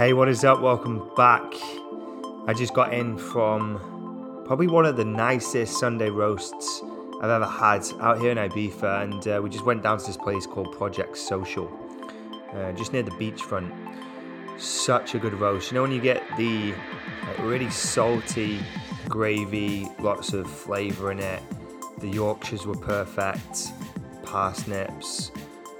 Hey, what is up? Welcome back. I just got in from probably one of the nicest Sunday roasts I've ever had out here in Ibiza, and uh, we just went down to this place called Project Social, uh, just near the beachfront. Such a good roast. You know when you get the like, really salty gravy, lots of flavour in it. The Yorkshires were perfect, parsnips,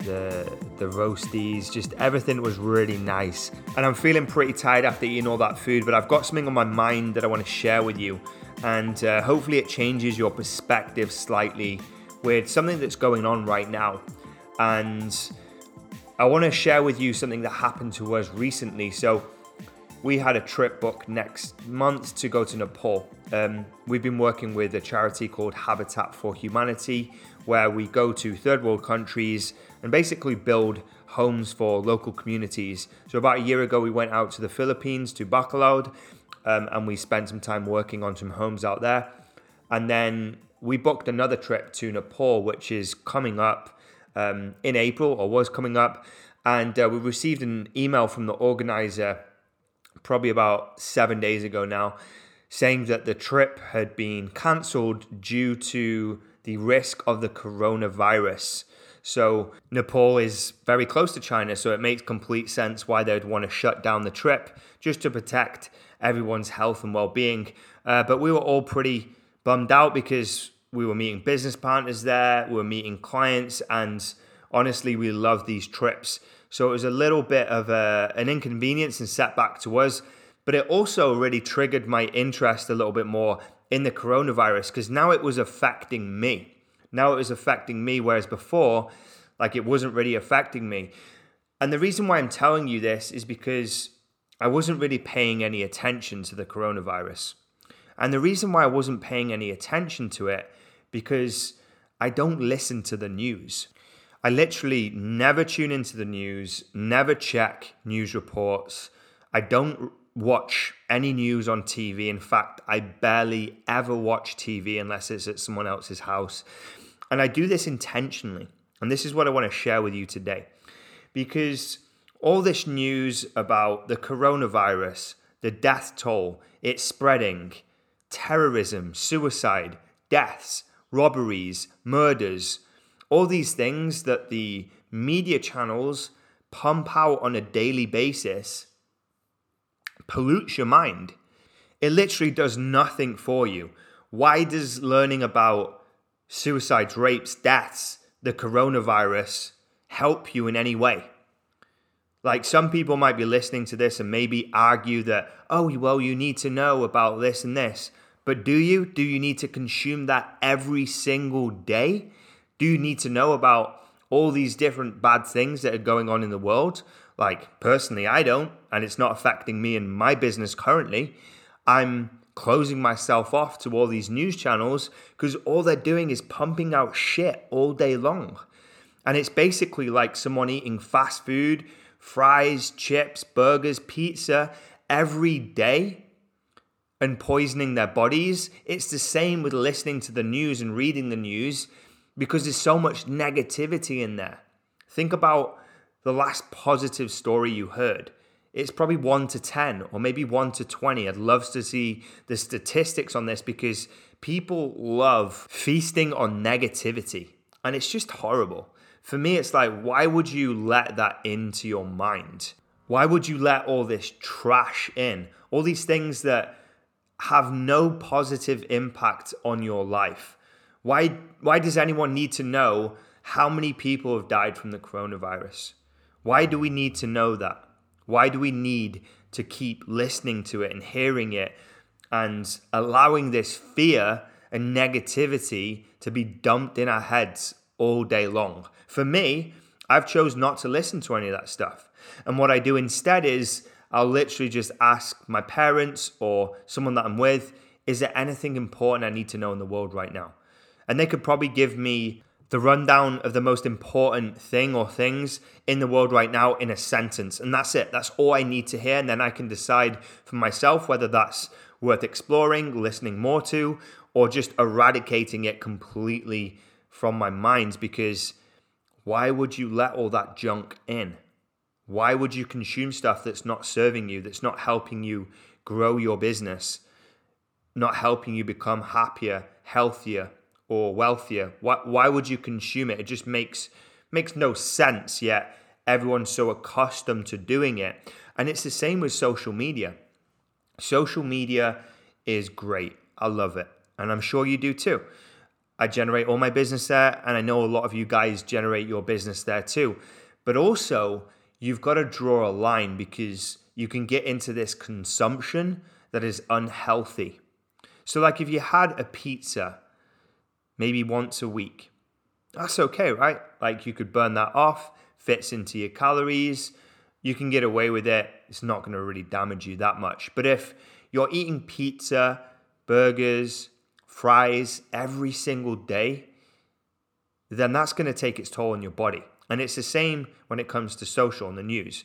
the the roasties, just everything was really nice. And I'm feeling pretty tired after eating all that food, but I've got something on my mind that I want to share with you, and uh, hopefully it changes your perspective slightly with something that's going on right now. And I want to share with you something that happened to us recently. So we had a trip booked next month to go to Nepal. Um, we've been working with a charity called Habitat for Humanity, where we go to third world countries and basically build homes for local communities. So, about a year ago, we went out to the Philippines, to Bacolod, um, and we spent some time working on some homes out there. And then we booked another trip to Nepal, which is coming up um, in April or was coming up. And uh, we received an email from the organizer probably about seven days ago now, saying that the trip had been cancelled due to the risk of the coronavirus. So, Nepal is very close to China, so it makes complete sense why they'd want to shut down the trip just to protect everyone's health and well being. Uh, but we were all pretty bummed out because we were meeting business partners there, we were meeting clients, and honestly, we love these trips. So it was a little bit of a, an inconvenience and setback to us, but it also really triggered my interest a little bit more in the coronavirus because now it was affecting me. Now it was affecting me, whereas before, like it wasn't really affecting me. And the reason why I'm telling you this is because I wasn't really paying any attention to the coronavirus. And the reason why I wasn't paying any attention to it because I don't listen to the news. I literally never tune into the news, never check news reports. I don't watch any news on TV. In fact, I barely ever watch TV unless it's at someone else's house. And I do this intentionally. And this is what I want to share with you today. Because all this news about the coronavirus, the death toll, it's spreading, terrorism, suicide, deaths, robberies, murders, all these things that the media channels pump out on a daily basis pollutes your mind. It literally does nothing for you. Why does learning about suicides, rapes, deaths, the coronavirus help you in any way? Like some people might be listening to this and maybe argue that, oh, well, you need to know about this and this. But do you? Do you need to consume that every single day? Do you need to know about all these different bad things that are going on in the world? Like, personally, I don't, and it's not affecting me and my business currently. I'm closing myself off to all these news channels because all they're doing is pumping out shit all day long. And it's basically like someone eating fast food, fries, chips, burgers, pizza every day and poisoning their bodies. It's the same with listening to the news and reading the news because there's so much negativity in there. Think about the last positive story you heard. It's probably 1 to 10 or maybe 1 to 20. I'd love to see the statistics on this because people love feasting on negativity and it's just horrible. For me, it's like, why would you let that into your mind? Why would you let all this trash in? All these things that have no positive impact on your life. Why, why does anyone need to know how many people have died from the coronavirus? Why do we need to know that? Why do we need to keep listening to it and hearing it and allowing this fear and negativity to be dumped in our heads all day long? For me, I've chose not to listen to any of that stuff. And what I do instead is I'll literally just ask my parents or someone that I'm with, is there anything important I need to know in the world right now? And they could probably give me the rundown of the most important thing or things in the world right now in a sentence. And that's it. That's all I need to hear. And then I can decide for myself whether that's worth exploring, listening more to, or just eradicating it completely from my mind. Because why would you let all that junk in? Why would you consume stuff that's not serving you, that's not helping you grow your business, not helping you become happier, healthier, or wealthier? Why, why would you consume it? It just makes makes no sense yet everyone's so accustomed to doing it. And it's the same with social media. Social media is great. I love it. And I'm sure you do too. I generate all my business there, and I know a lot of you guys generate your business there too. But also, you've got to draw a line because you can get into this consumption that is unhealthy. So, like if you had a pizza maybe once a week, that's okay, right? Like you could burn that off, fits into your calories, you can get away with it. It's not going to really damage you that much. But if you're eating pizza, burgers, fries every single day, then that's going to take its toll on your body. And it's the same when it comes to social and the news.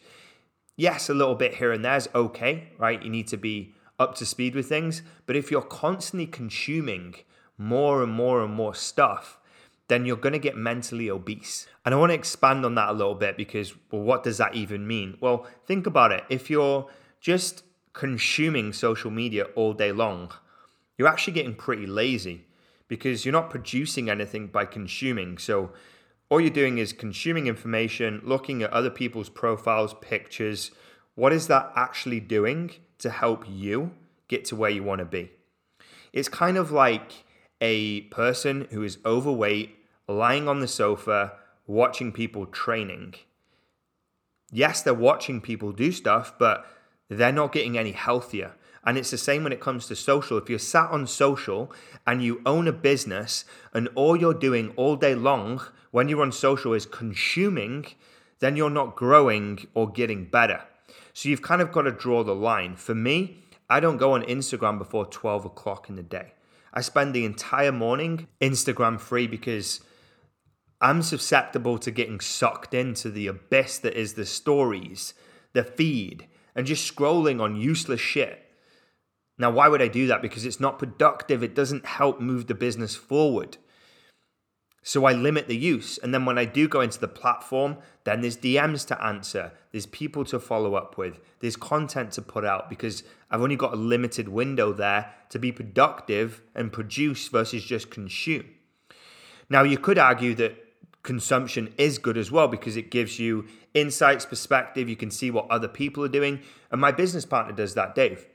Yes, a little bit here and there is okay, right? You need to be up to speed with things. But if you're constantly consuming more and more and more stuff, then you're going to get mentally obese. And I want to expand on that a little bit because, well, what does that even mean? Well, think about it. If you're just consuming social media all day long, you're actually getting pretty lazy because you're not producing anything by consuming. So all you're doing is consuming information, looking at other people's profiles, pictures. What is that actually doing to help you get to where you want to be? It's kind of like a person who is overweight, lying on the sofa, watching people training. Yes, they're watching people do stuff, but they're not getting any healthier. And it's the same when it comes to social. If you're sat on social and you own a business and all you're doing all day long when you're on social is consuming, then you're not growing or getting better. So you've kind of got to draw the line. For me, I don't go on Instagram before 12 o'clock in the day. I spend the entire morning Instagram free because I'm susceptible to getting sucked into the abyss that is the stories, the feed, and just scrolling on useless shit. Now, why would I do that? Because it's not productive. It doesn't help move the business forward. So I limit the use. And then when I do go into the platform, then there's DMs to answer, there's people to follow up with, there's content to put out because I've only got a limited window there to be productive and produce versus just consume. Now, you could argue that consumption is good as well because it gives you insights, perspective. You can see what other people are doing. And my business partner does that, Dave.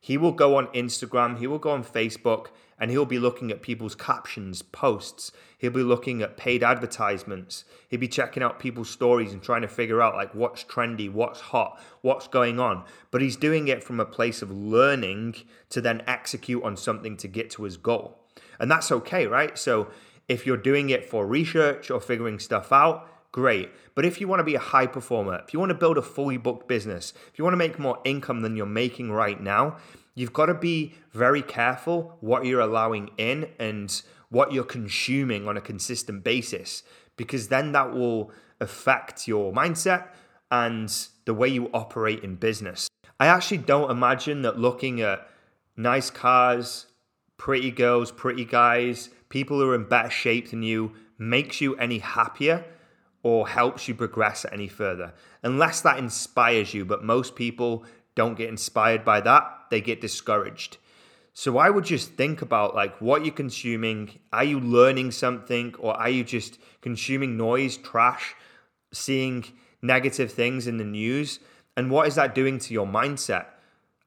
He will go on Instagram, he will go on Facebook, and he'll be looking at people's captions, posts. He'll be looking at paid advertisements. He'll be checking out people's stories and trying to figure out like what's trendy, what's hot, what's going on. But he's doing it from a place of learning to then execute on something to get to his goal. And that's okay, right? So if you're doing it for research or figuring stuff out, great. But if you want to be a high performer, if you want to build a fully booked business, if you want to make more income than you're making right now, you've got to be very careful what you're allowing in and what you're consuming on a consistent basis because then that will affect your mindset and the way you operate in business. I actually don't imagine that looking at nice cars, pretty girls, pretty guys, people who are in better shape than you makes you any happier or helps you progress any further, unless that inspires you. But most people don't get inspired by that, they get discouraged. So I would just think about like what you're consuming. Are you learning something or are you just consuming noise, trash, seeing negative things in the news? And what is that doing to your mindset?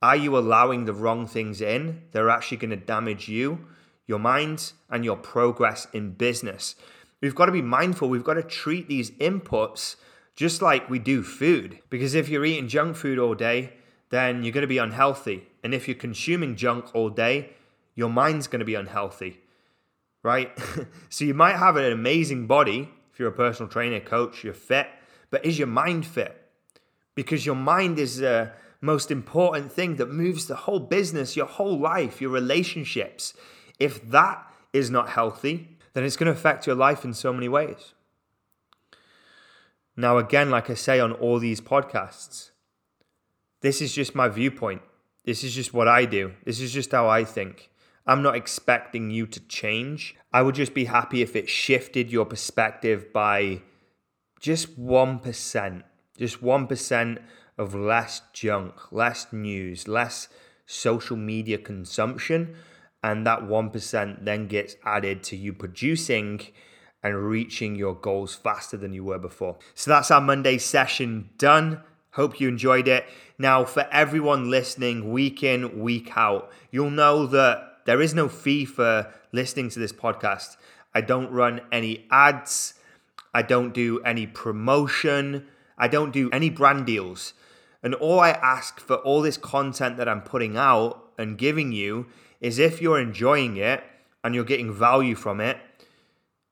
Are you allowing the wrong things in? They're actually going to damage you your mind, and your progress in business. We've got to be mindful. We've got to treat these inputs just like we do food. Because if you're eating junk food all day, then you're going to be unhealthy. And if you're consuming junk all day, your mind's going to be unhealthy, right? so you might have an amazing body if you're a personal trainer, coach, you're fit, but is your mind fit? Because your mind is the most important thing that moves the whole business, your whole life, your relationships. If that is not healthy, then it's going to affect your life in so many ways. Now, again, like I say on all these podcasts, this is just my viewpoint. This is just what I do. This is just how I think. I'm not expecting you to change. I would just be happy if it shifted your perspective by just 1%. Just 1% of less junk, less news, less social media consumption. And that 1% then gets added to you producing and reaching your goals faster than you were before. So that's our Monday session done. Hope you enjoyed it. Now, for everyone listening week in, week out, you'll know that there is no fee for listening to this podcast. I don't run any ads, I don't do any promotion. I don't do any brand deals. And all I ask for all this content that I'm putting out and giving you is if you're enjoying it and you're getting value from it,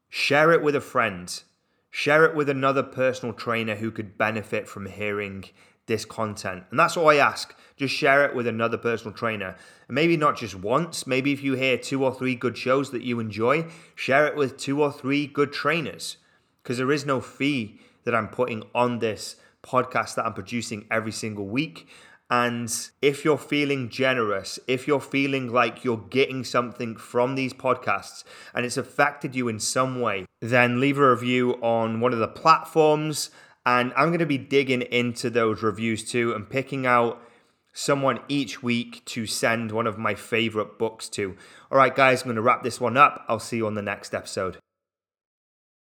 share it with a friend. Share it with another personal trainer who could benefit from hearing this content. And that's all I ask. Just share it with another personal trainer. And maybe not just once, maybe if you hear two or three good shows that you enjoy, share it with two or three good trainers. Because there is no fee that I'm putting on this podcast that I'm producing every single week. And if you're feeling generous, if you're feeling like you're getting something from these podcasts and it's affected you in some way, then leave a review on one of the platforms. And I'm going to be digging into those reviews too and picking out someone each week to send one of my favorite books to. All right, guys, I'm going to wrap this one up. I'll see you on the next episode.